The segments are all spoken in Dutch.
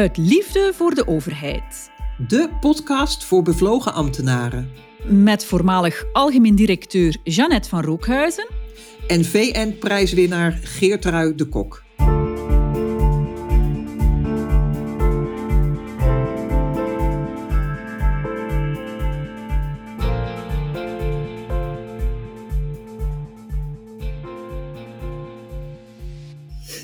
Uit liefde voor de overheid. De podcast voor bevlogen ambtenaren. Met voormalig algemeen directeur Jeannette van Rookhuizen. En VN-prijswinnaar Geertrui de Kok.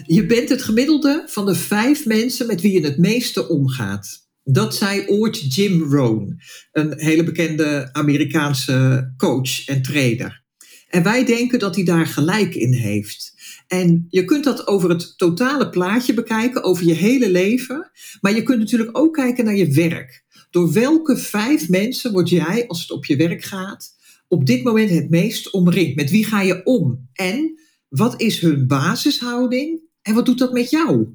Je bent het gemiddelde van de vijf mensen met wie je het meeste omgaat. Dat zei ooit Jim Rohn, een hele bekende Amerikaanse coach en trainer. En wij denken dat hij daar gelijk in heeft. En je kunt dat over het totale plaatje bekijken, over je hele leven. Maar je kunt natuurlijk ook kijken naar je werk. Door welke vijf mensen word jij, als het op je werk gaat, op dit moment het meest omringd? Met wie ga je om? En wat is hun basishouding? En wat doet dat met jou?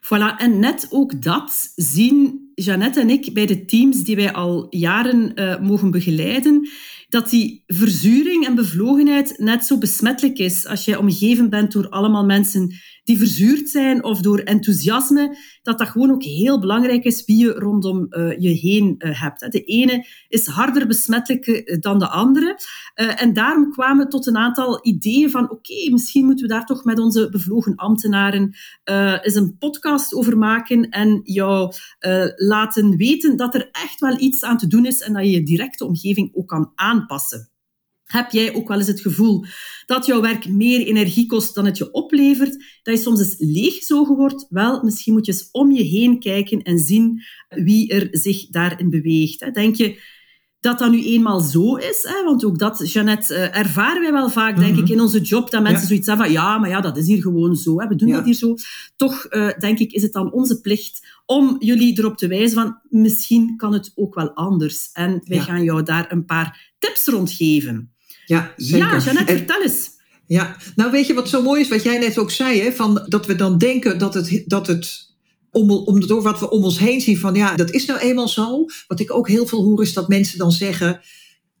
Voilà, en net ook dat zien Jeannette en ik bij de teams die wij al jaren uh, mogen begeleiden, dat die verzuring en bevlogenheid net zo besmettelijk is als je omgeven bent door allemaal mensen die verzuurd zijn of door enthousiasme, dat dat gewoon ook heel belangrijk is wie je rondom uh, je heen uh, hebt. De ene is harder besmettelijk uh, dan de andere. en daarom kwamen we tot een aantal ideeën van oké, misschien moeten we daar toch met onze bevlogen ambtenaren eens een podcast over maken en jou laten weten dat er echt wel iets aan te doen is en dat je je directe omgeving ook kan aanpassen. Heb jij ook wel eens het gevoel dat jouw werk meer energie kost dan het je oplevert? Dat je soms eens leeggezogen wordt? Wel, misschien moet je eens om je heen kijken en zien wie er zich daarin beweegt. Denk je dat dat nu eenmaal zo is? Want ook dat, Jeannette, eh, ervaren wij wel vaak, denk ik, mhm. in onze job, dat mensen zoiets hebben van ja, maar ja, dat is hier gewoon zo. We doen dat hier zo. Toch, eh, denk ik, is het dan onze plicht om jullie erop te wijzen van misschien kan het ook wel anders. En wij gaan jou daar een paar tips rond geven. Ja, zeker. Ja, Jeannette, vertel eens. Ja, nou weet je wat zo mooi is, wat jij net ook zei, hè, van dat we dan denken dat het, dat het om, om, door wat we om ons heen zien van ja, dat is nou eenmaal zo. Wat ik ook heel veel hoor is dat mensen dan zeggen,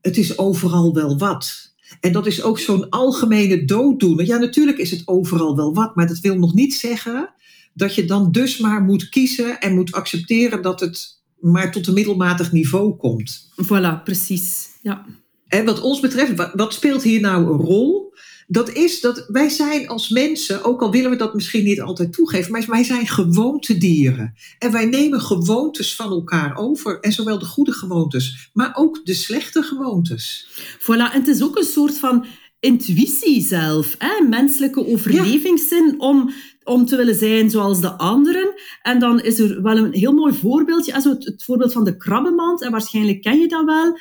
het is overal wel wat. En dat is ook zo'n algemene dooddoener. Ja, natuurlijk is het overal wel wat, maar dat wil nog niet zeggen dat je dan dus maar moet kiezen en moet accepteren dat het maar tot een middelmatig niveau komt. Voilà, precies. Ja. En wat ons betreft, wat, speelt hier nou een rol? Dat is dat wij zijn als mensen, ook al willen we dat misschien niet altijd toegeven, maar wij zijn gewoontedieren. En wij nemen gewoontes van elkaar over. En zowel de goede gewoontes, maar ook de slechte gewoontes. Voilà, en het is ook een soort van intuïtie zelf, hè? menselijke overlevingszin om, om te willen zijn zoals de anderen. En dan is er wel een heel mooi voorbeeldje, also het, voorbeeld van de krabbenmand, en waarschijnlijk ken je dat wel,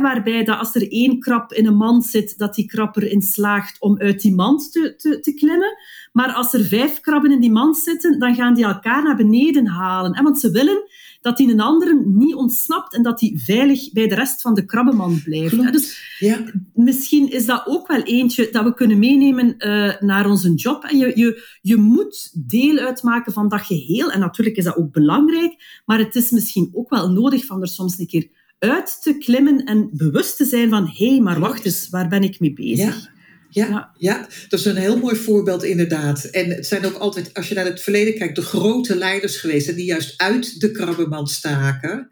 waarbij dat als er één krab in een mand zit, dat die krab erin slaagt om uit die mand te, te, te klimmen. Maar als er vijf krabben in die mand zitten, dan gaan die elkaar naar beneden halen. Hè? Want ze willen dat die een andere niet ontsnapt en dat die veilig bij de rest van de krabbenmand blijft. Dus ja. misschien is dat ook wel eentje dat we kunnen meenemen uh, naar onze job. En je, je, je moet deel uitmaken van dat geheel. En natuurlijk is dat ook belangrijk, maar het is misschien ook wel nodig van er soms een keer uit te klimmen en bewust te zijn van hé, hey, maar wacht eens, waar ben ik mee bezig? Ja. Ja, ja, dat is een heel mooi voorbeeld inderdaad. En het zijn ook altijd, als je naar het verleden kijkt, de grote leiders geweest... die juist uit de krabbenmand staken...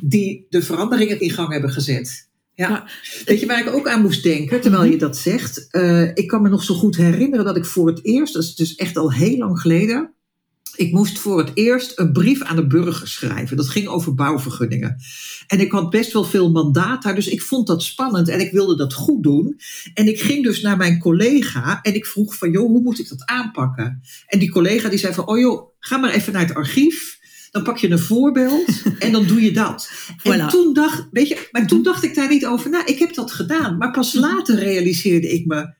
die de veranderingen in gang hebben gezet. Ja. Weet je waar ik ook aan moest denken, terwijl je dat zegt? Uh, ik kan me nog zo goed herinneren dat ik voor het eerst... dat is dus echt al heel lang geleden... Ik moest voor het eerst een brief aan de burger schrijven. Dat ging over bouwvergunningen. En ik had best wel veel mandaat daar, dus ik vond dat spannend en ik wilde dat goed doen. En ik ging dus naar mijn collega en ik vroeg van, joh, hoe moet ik dat aanpakken? En die collega die zei van, oh joh, ga maar even naar het archief. Dan pak je een voorbeeld en dan doe je dat. En toen dacht, weet je, maar toen dacht ik daar niet over na. Ik heb dat gedaan, maar pas later realiseerde ik me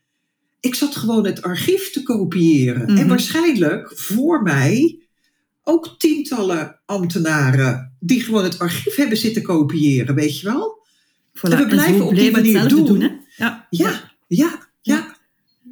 ik zat gewoon het archief te kopiëren. En mhm. waarschijnlijk voor mij ook tientallen ambtenaren die gewoon het archief hebben zitten kopiëren, weet je wel? En we blijven op die manier doen. doen hè? Ja. Ja, ja, ja.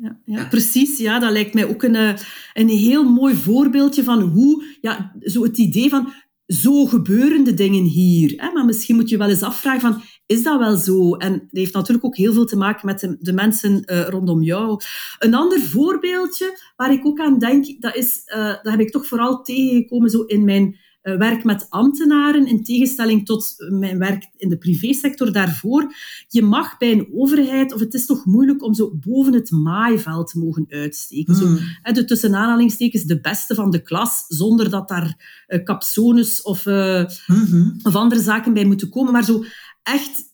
Ja, ja, precies. Ja, dat lijkt mij ook een, eh, een heel mooi voorbeeldje van hoe, ja, zo het idee van zo gebeuren de dingen hier. Hè? Maar misschien moet je wel eens afvragen van, is dat wel zo? En dat heeft natuurlijk ook heel veel te maken met de, de mensen uh, rondom jou. Een ander voorbeeldje waar ik ook aan denk, dat, is, uh, dat heb ik toch vooral tegengekomen zo in mijn uh, werk met ambtenaren, in tegenstelling tot mijn werk in de privésector daarvoor. Je mag bij een overheid, of het is toch moeilijk om zo boven het maaiveld te mogen uitsteken. Mm. Zo, hmm. de tussen aanhalingstekens de beste van de klas, zonder dat daar uh, capsones of, mm -hmm. of andere zaken bij moeten komen. Maar zo echt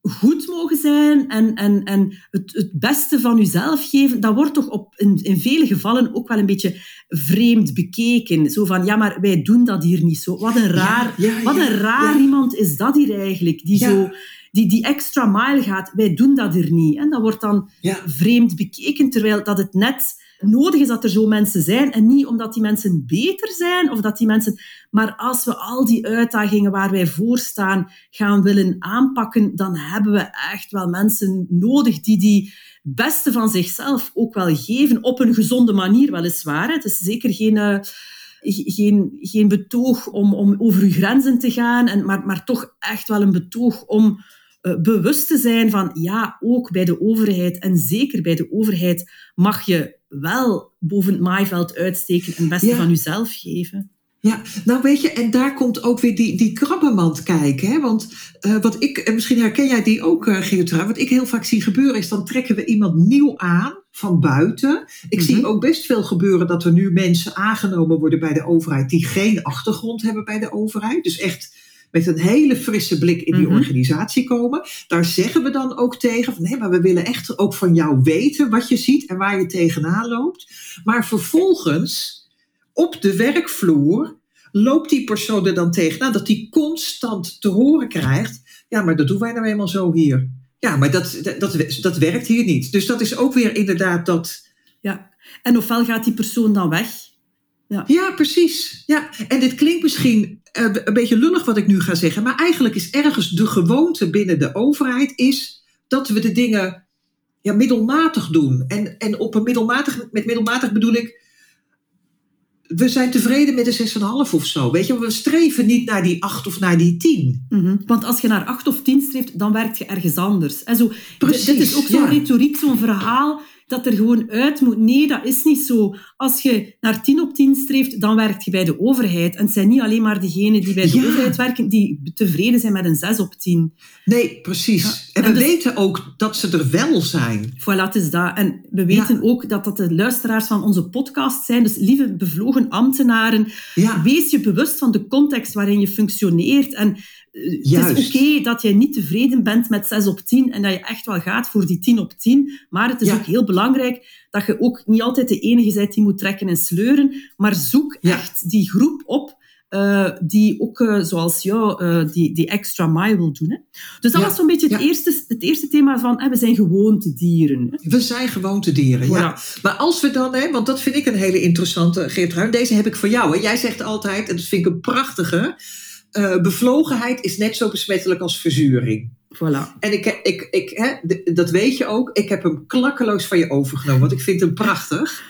goed mogen zijn en, en, en het, het beste van jezelf geven, dat wordt toch op, in, in vele gevallen ook wel een beetje vreemd bekeken. Zo van, ja, maar wij doen dat hier niet zo. Wat een raar, ja, ja, wat een raar iemand is dat hier eigenlijk, die zo... Die, die extra mile gaat, wij doen dat er niet. En dat wordt dan vreemd bekeken, terwijl dat het net nodig is dat er zo mensen zijn. En niet omdat die mensen beter zijn of dat die mensen. Maar als we al die uitdagingen waar wij voor staan gaan willen aanpakken, dan hebben we echt wel mensen nodig die die beste van zichzelf ook wel geven. Op een gezonde manier, weliswaar. Het is zeker geen. Uh, geen, geen betoog om, om over uw grenzen te gaan, en, maar, maar toch echt wel een betoog om bewust te zijn van ja, ook bij de overheid en zeker bij de overheid mag je wel boven het maaiveld uitsteken en het beste van jezelf geven. Ja, nou weet je, en daar komt ook weer die, die krabbenmand kijken. Hè? Want uh, wat ik, en misschien herken jij die ook, uh, wat ik heel vaak zie gebeuren is, dan trekken we iemand nieuw aan van buiten. Ik zie mhm. ook best veel gebeuren dat er nu mensen aangenomen worden bij de overheid die geen achtergrond hebben bij de overheid. Dus echt met een hele frisse blik in die mhm. organisatie komen. Daar zeggen we dan ook tegen van nee, maar we willen echt ook van jou weten wat je ziet en waar je tegenaan loopt. Maar vervolgens op de werkvloer loopt die persoon er dan tegenaan dat die constant te horen krijgt. Ja, maar dat doen wij nou eenmaal zo hier. Ja, maar dat, dat, dat, dat werkt hier niet. Dus dat is ook weer inderdaad dat. Ja, en ofwel gaat die persoon dan weg. Ja, ja precies. Ja. En dit klinkt misschien uh, een beetje lullig wat ik nu ga zeggen, maar eigenlijk is ergens de gewoonte binnen de overheid is dat we de dingen ja, middelmatig doen. En, en op een middelmatig, met middelmatig bedoel ik, we zijn tevreden met de 6,5 of zo. Weet je, we streven niet naar die 8 of naar die 10. Mm -hmm. Want als je naar 8 of 10 streeft, dan werk je ergens anders. En zo, Precies, dit is ook zo'n ja. retoriek, zo'n verhaal dat er gewoon uit moet. Nee, dat is niet zo. Als je naar 10 op 10 streeft, dan werk je bij de overheid. En het zijn niet alleen maar degenen die bij de overheid werken, die tevreden zijn met een 6 op 10. Nee, precies. Ja. En, en, we dus, weten ook dat ze er wel zijn. Voilà, het is dat. En we weten ja. ook dat dat de luisteraars van onze podcast zijn. Dus lieve bevlogen ambtenaren, wees je bewust van de context waarin je functioneert. En Juist. Het is oké dat je niet tevreden bent met 6 op 10 en dat je echt wel gaat voor die 10 op 10. Maar het is ja. ook heel belangrijk dat je ook niet altijd de enige bent die moet trekken en sleuren. Maar zoek ja. echt die groep op uh, die ook, uh, zoals jou, uh, die, die extra mile wil doen. Hè? Dus dat ja. was zo'n beetje het, eerste, het eerste thema van we zijn gewoontedieren. Hè? We zijn gewoontedieren, voilà. ja. Maar als we dan, hè, want dat vind ik een hele interessante, Geert deze heb ik voor jou. Hè? Jij zegt altijd, en dat vind ik een prachtige uh, bevlogenheid is net zo besmettelijk als verzuring. Voilà. En ik, ik, ik, hè, dat weet je ook. Ik heb hem klakkeloos van je overgenomen, want ik vind hem prachtig.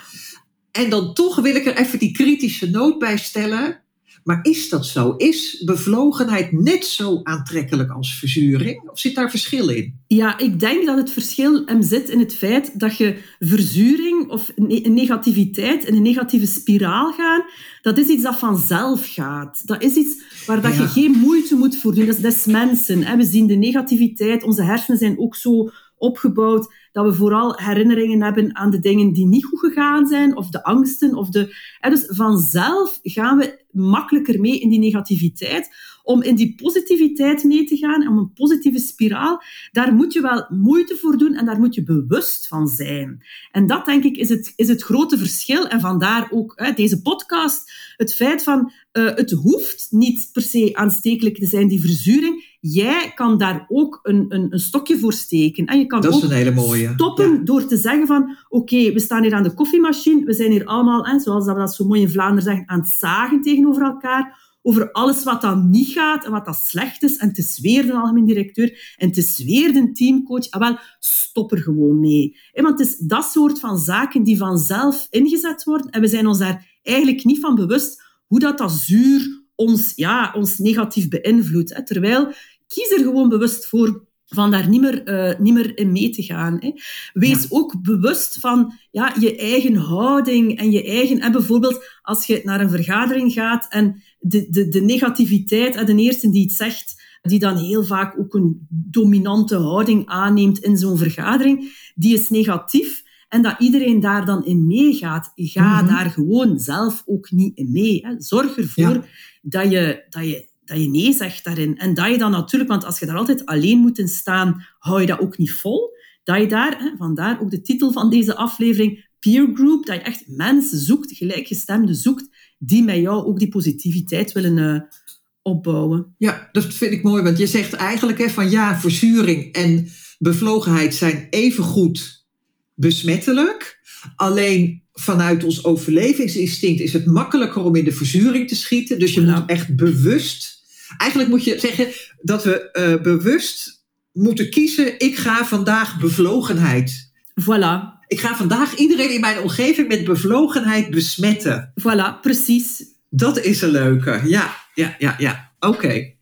En dan toch wil ik er even die kritische noot bij stellen. Maar is dat zo? Is bevlogenheid net zo aantrekkelijk als verzuring? Of zit daar verschil in? Ja, ik denk dat het verschil hem zit in het feit dat je verzuring of negativiteit in een negatieve spiraal gaan, dat is iets dat vanzelf gaat. Dat is iets waar dat ja. je geen moeite moet voor doen. Dat is des mensen. We zien de negativiteit, onze hersenen zijn ook zo opgebouwd dat we vooral herinneringen hebben aan de dingen die niet goed gegaan zijn, of de angsten. Of de, dus vanzelf gaan we makkelijker mee in die negativiteit. Om in die positiviteit mee te gaan, om een positieve spiraal, daar moet je wel moeite voor doen en daar moet je bewust van zijn. En dat, denk ik, is het, is het grote verschil. En vandaar ook hè, deze podcast, het feit van uh, het hoeft niet per se aanstekelijk te zijn, die verzuring jij kan daar ook een, een, een, stokje voor steken. En je kan dat ook is een hele mooie. stoppen ja. door te zeggen van oké, okay, we staan hier aan de koffiemachine, we zijn hier allemaal, en zoals dat we dat zo mooi in Vlaanderen zeggen, aan het zagen tegenover elkaar, over alles wat dan niet gaat en wat dat slecht is. En het is de algemeen directeur en het is de teamcoach. Ah, wel, stop er gewoon mee. Want het is dat soort van zaken die vanzelf ingezet worden en we zijn ons daar eigenlijk niet van bewust hoe dat, dat zuur ons, ja, ons negatief beïnvloedt. Terwijl kies er gewoon bewust voor van daar niet meer, uh, niet meer in mee te gaan. Hè. Wees ook bewust van ja, je eigen houding en je eigen... En bijvoorbeeld als je naar een vergadering gaat en de, de, de negativiteit, en de eerste die het zegt, die dan heel vaak ook een dominante houding aanneemt in zo'n vergadering, die is negatief. En dat iedereen daar dan in meegaat. Ga mhm. daar gewoon zelf ook niet in mee. Hè. Zorg ervoor dat, je, dat, je, dat je nee zegt daarin. En dat je dan natuurlijk, want als je daar altijd alleen moet in staan, hou je dat ook niet vol. Dat je daar, hè, vandaar ook de titel van deze aflevering, peer group, dat je echt mensen zoekt, gelijkgestemden zoekt, die met jou ook die positiviteit willen uh, opbouwen. Ja, dat vind ik mooi, want je zegt eigenlijk hè, van ja, verzuring en bevlogenheid zijn even goed besmettelijk. Alleen vanuit ons overlevingsinstinct is het makkelijker om in de verzuring te schieten. Dus je moet echt bewust. Eigenlijk moet je zeggen dat we uh, bewust moeten kiezen. Ik ga vandaag bevlogenheid. Voilà. Ik ga vandaag iedereen in mijn omgeving met bevlogenheid besmetten. Voilà, precies. Dat is een leuke. Ja, ja, ja, ja. Oké.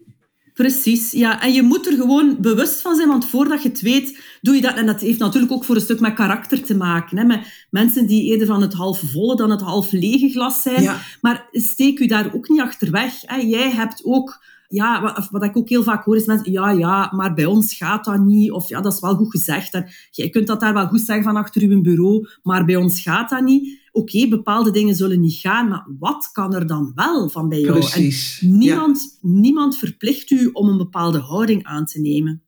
Precies, ja. En je moet er gewoon bewust van zijn, want voordat je het weet, doe je dat. En dat heeft natuurlijk ook voor een stuk met karakter te maken. Hè? Met mensen die eerder van het half volle dan het half lege glas zijn. Maar steek u daar ook niet achter weg. Hè? Jij hebt ook ja, wat, wat, ik ook heel vaak hoor is mensen, ja, ja, maar bij ons gaat dat niet. Of ja, dat is wel goed gezegd. En jij kunt dat daar wel goed zeggen van achter uw bureau, maar bij ons gaat dat niet. Oké, bepaalde dingen zullen niet gaan, maar wat kan er dan wel van bij jou? Precies. En niemand, niemand verplicht u om een bepaalde houding aan te nemen.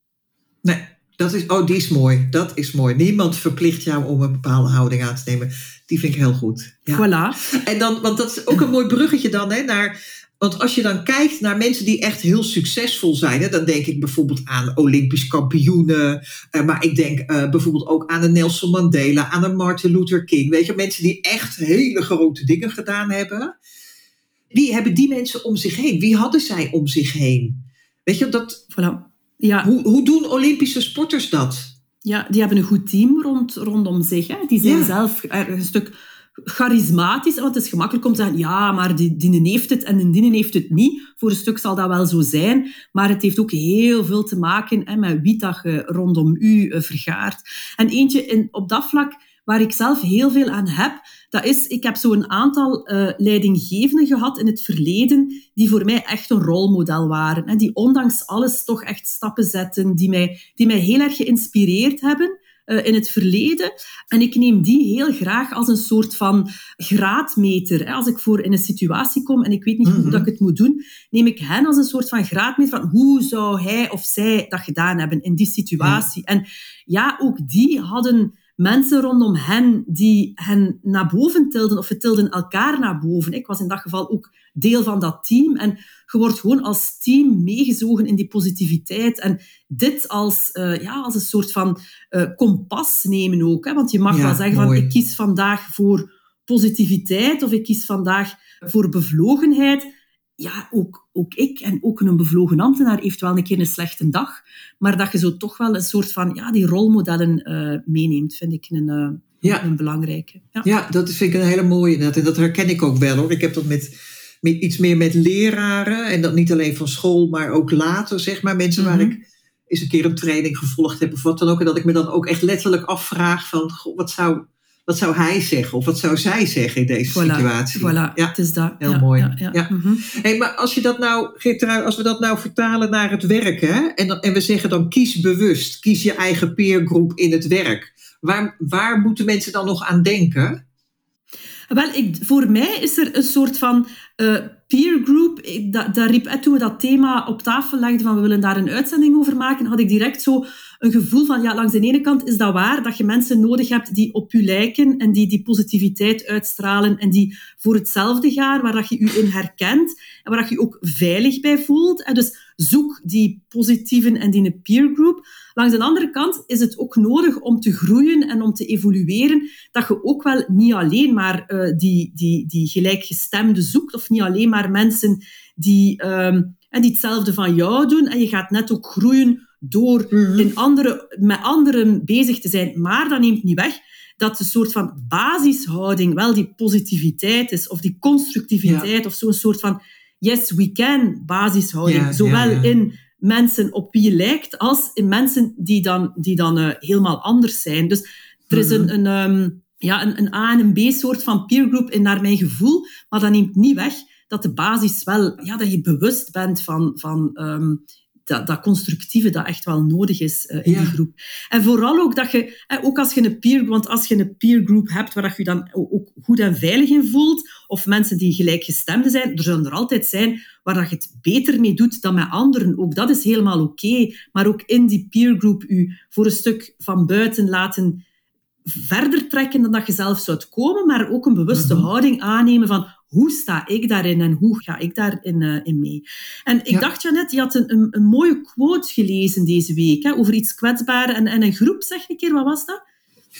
Nee, dat is, oh, die is mooi. Dat is mooi. Niemand verplicht jou om een bepaalde houding aan te nemen. Die vind ik heel goed. Ja. Voilà. En dan, want dat is ook een mooi bruggetje dan hè, naar want als je dan kijkt naar mensen die echt heel succesvol zijn, hè, dan denk ik bijvoorbeeld aan Olympisch kampioenen, uh, maar ik denk uh, bijvoorbeeld ook aan een Nelson Mandela, aan een Martin Luther King. Weet je, mensen die echt hele grote dingen gedaan hebben. Wie hebben die mensen om zich heen? Wie hadden zij om zich heen? Weet je, dat. Voilà. Ja. Hoe, hoe doen Olympische sporters dat? Ja, die hebben een goed team rond, rondom zich. Hè. Die zijn zelf een stuk charismatisch, want het is gemakkelijk om te zeggen, ja, maar die, die heeft het en die heeft het niet. Voor een stuk zal dat wel zo zijn, maar het heeft ook heel veel te maken hè, met wie dat je rondom u uh, vergaart. En eentje op dat vlak waar ik zelf heel veel aan heb, dat is, ik heb zo een aantal uh, leidinggevenden gehad in het verleden die voor mij echt een rolmodel waren. Hè, die ondanks alles toch echt stappen zetten, die mij, die mij heel erg geïnspireerd hebben. Eh, in het verleden. En ik neem die heel graag als een soort van graadmeter. Als ik voor in een situatie kom en ik weet niet hoe mhm. dat ik het moet doen, neem ik hen als een soort van graadmeter van hoe zou hij of zij dat gedaan hebben in die situatie. En ja, ook die hadden mensen rondom hen die hen naar boven tilden, of we tilden elkaar naar boven. Ik was in dat geval ook deel van dat team. En je wordt gewoon als team meegezogen in die positiviteit. En dit als, uh, ja, als een soort van uh, kompas nemen ook. Hè? Want je mag wel zeggen van, ik kies vandaag voor positiviteit, of ik kies vandaag voor bevlogenheid ja, ook, ook ik en ook een bevlogen ambtenaar heeft wel een keer een slechte dag. Maar dat je zo toch wel een soort van ja, die rolmodellen uh, meeneemt, vind ik een, uh, ja. een belangrijke. Ja. ja, dat vind ik een hele mooie. En dat herken ik ook wel hoor. Ik heb dat met, met iets meer met leraren. En dat niet alleen van school, maar ook later, zeg maar. Mensen waar mhm. ik eens een keer een training gevolgd heb of wat dan ook. En dat ik me dan ook echt letterlijk afvraag van, goh, wat zou wat zou hij zeggen of wat zou zij zeggen in deze situatie? Voilà, ja, het is dat. Heel mooi. Ja, mhm. hey, maar als, je dat nou, als we dat nou vertalen naar het werk, hè, en, en we zeggen dan kies bewust, kies je eigen peergroep in het werk. Waar, waar moeten mensen dan nog aan denken? Wel, ik, voor mij is er een soort van uh, peer group. dat, dat riep, toen we dat thema op tafel legden van we willen daar een uitzending over maken, had ik direct zo een gevoel van, ja, langs de ene kant is dat waar, dat je mensen nodig hebt die op u lijken en die die positiviteit uitstralen en die voor hetzelfde gaan, waar dat je u in herkent en waar dat je je ook veilig bij voelt. En dus zoek die positieven en die peer group. Langs de andere kant is het ook nodig om te groeien en om te evolueren, dat je ook wel niet alleen maar uh, die, die, die gelijkgestemde zoekt, of niet alleen maar mensen die, um, die hetzelfde van jou doen. En je gaat net ook groeien door mhm. in andere, met anderen bezig te zijn. Maar dat neemt niet weg dat een soort van basishouding wel die positiviteit is, of die constructiviteit, of zo'n soort van yes, we can basishouding. Zowel in mensen op wie je lijkt, als in mensen die dan, die dan uh, helemaal anders zijn. Dus er is een, een, um, ja, een, een A- en een B-soort van peergroup in naar mijn gevoel, maar dat neemt niet weg dat de basis wel, ja, dat je bewust bent van, van um, dat, dat constructieve dat echt wel nodig is uh, in die groep. En vooral ook dat je, eh, ook als je een peer, want als je een peergroup hebt waar je dan ook goed en veilig in voelt, of mensen die gelijkgestemden zijn, er zullen er altijd zijn waar dat je het beter mee doet dan met anderen. Ook dat is helemaal oké. Maar ook in die peergroup u voor een stuk van buiten laten verder trekken dan dat je zelf zou komen, maar ook een bewuste mm -hmm. houding aannemen van hoe sta ik daarin en hoe ga ik daarin uh, in mee? En ik ja. dacht, Janet, je had een, een, een, mooie quote gelezen deze week hè, over iets kwetsbaar en, en een groep. Zeg een keer, wat was dat?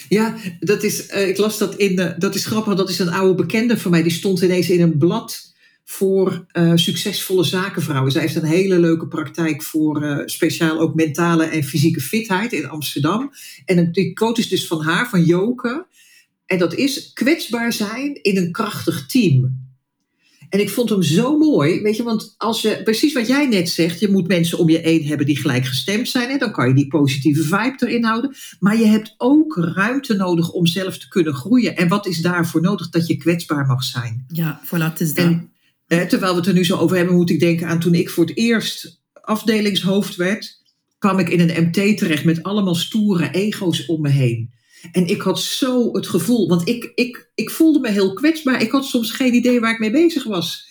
Ja, dat is, uh, ik las dat in, uh, dat is grappig, dat is een oude bekende van mij. Die stond ineens in een blad voor uh, succesvolle zakenvrouwen. Zij heeft een hele leuke praktijk voor speciaal ook mentale en fysieke fitheid in Amsterdam. En die quote is dus van haar, van Joke. En dat is kwetsbaar zijn in een krachtig team. En ik vond hem zo mooi, weet je, want als je, precies wat jij net zegt, je moet mensen om je heen hebben die gelijkgestemd zijn, hè, dan kan je die positieve vibe erin houden. Maar je hebt ook ruimte nodig om zelf te kunnen groeien. En wat is daarvoor nodig? Dat je kwetsbaar mag zijn. Ja, voilà, het is dat. En, terwijl we het er nu zo over hebben, moet ik denken aan toen ik voor het eerst afdelingshoofd werd, kwam ik in een MT terecht met allemaal stoere ego's om me heen. En ik had zo het gevoel, want ik, ik, ik voelde me heel kwetsbaar. Ik had soms geen idee waar ik mee bezig was.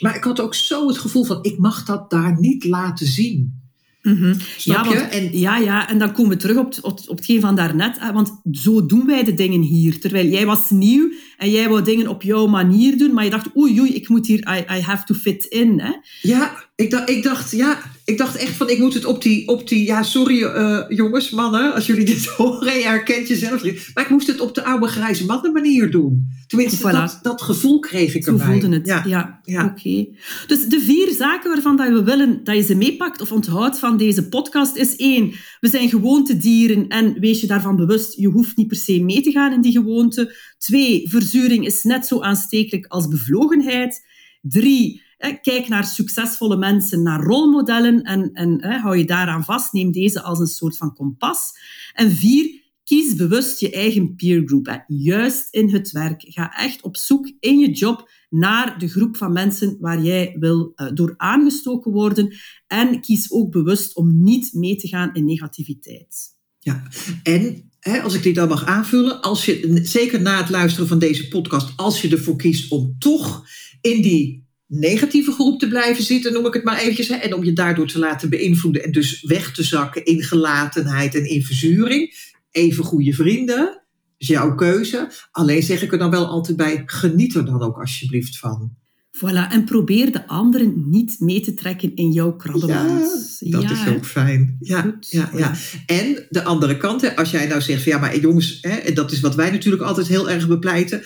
Maar ik had ook zo het gevoel van, ik mag dat daar niet laten zien. Mm-hmm. Ja, want, en, ja, ja, en dan komen we terug op, op, op hetgeen van daarnet. Want zo doen wij de dingen hier. Terwijl jij was nieuw en jij wou dingen op jouw manier doen, maar je dacht, oei, oei, ik moet hier, I, I have to fit in. Hè? Ja, ik dacht, ik dacht, ja, ik dacht echt van, ik moet het op die, op die ja, sorry uh, jongens, mannen, als jullie dit horen, je herkent jezelf niet. Maar ik moest het op de oude grijze mannen manier doen. Tenminste, voilà. dat, dat gevoel kreeg ik Zo erbij. voelde het, ja. ja, ja. Oké. Okay. Dus de vier zaken waarvan dat we willen dat je ze meepakt of onthoudt van deze podcast is één, we zijn gewoontedieren en wees je daarvan bewust, je hoeft niet per se mee te gaan in die gewoonte. Twee, verzuring is net zo aanstekelijk als bevlogenheid. Drie, Kijk naar succesvolle mensen, naar rolmodellen en, en hè, hou je daaraan vast. Neem deze als een soort van kompas. En vier, kies bewust je eigen peergroup. Juist in het werk. Ga echt op zoek in je job naar de groep van mensen waar jij wil uh, door aangestoken worden. En kies ook bewust om niet mee te gaan in negativiteit. Ja, en als ik dit dan mag aanvullen, als je, zeker na het luisteren van deze podcast, als je ervoor kiest om toch in die negatieve groep te blijven zitten, noem ik het maar eventjes. Hè, en om je daardoor te laten beïnvloeden en dus weg te zakken in gelatenheid en in verzuring. Even goede vrienden, is jouw keuze. Alleen zeg ik er dan wel altijd bij, geniet er dan ook alsjeblieft van. Voilà, en probeer de anderen niet mee te trekken in jouw krabbenmand. Ja, dat ja, is ook fijn. Ja, goed, ja, ja. En de andere kant, hè, als jij nou zegt van ja, maar jongens, hè, en dat is wat wij natuurlijk altijd heel erg bepleiten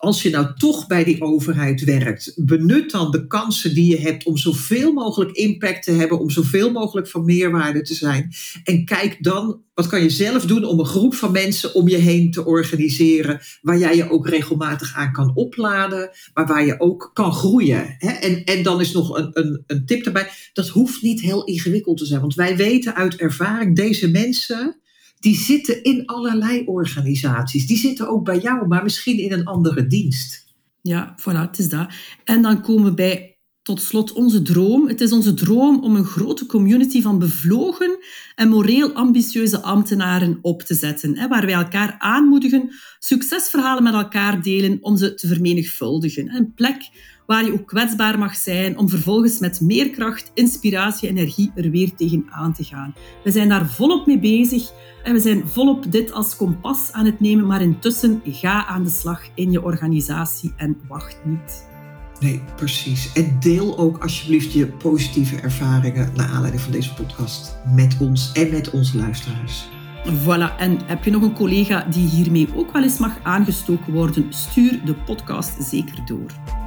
als je nou toch bij die overheid werkt, benut dan de kansen die je hebt om zoveel mogelijk impact te hebben, om zoveel mogelijk van meerwaarde te zijn. En kijk dan, wat kan je zelf doen om een groep van mensen om je heen te organiseren, waar jij je ook regelmatig aan kan opladen, maar waar je ook kan groeien. En, en dan is nog een, een, een tip daarbij, dat hoeft niet heel ingewikkeld te zijn, want wij weten uit ervaring, deze mensen die zitten in allerlei organisaties. Die zitten ook bij jou, maar misschien in een andere dienst. Ja, voilà, het is dat. En dan komen we bij tot slot onze droom. Het is onze droom om een grote community van bevlogen en moreel ambitieuze ambtenaren op te zetten, hè, waar wij elkaar aanmoedigen, succesverhalen met elkaar delen om ze te vermenigvuldigen. Een plek waar je ook kwetsbaar mag zijn om vervolgens met meer kracht, inspiratie en energie er weer tegenaan te gaan. We zijn daar volop mee bezig en we zijn volop dit als kompas aan het nemen, maar intussen ga aan de slag in je organisatie en wacht niet. Nee, precies. En deel ook alsjeblieft je positieve ervaringen naar aanleiding van deze podcast met ons en met onze luisteraars. Voilà, en heb je nog een collega die hiermee ook wel eens mag aangestoken worden? Stuur de podcast zeker door.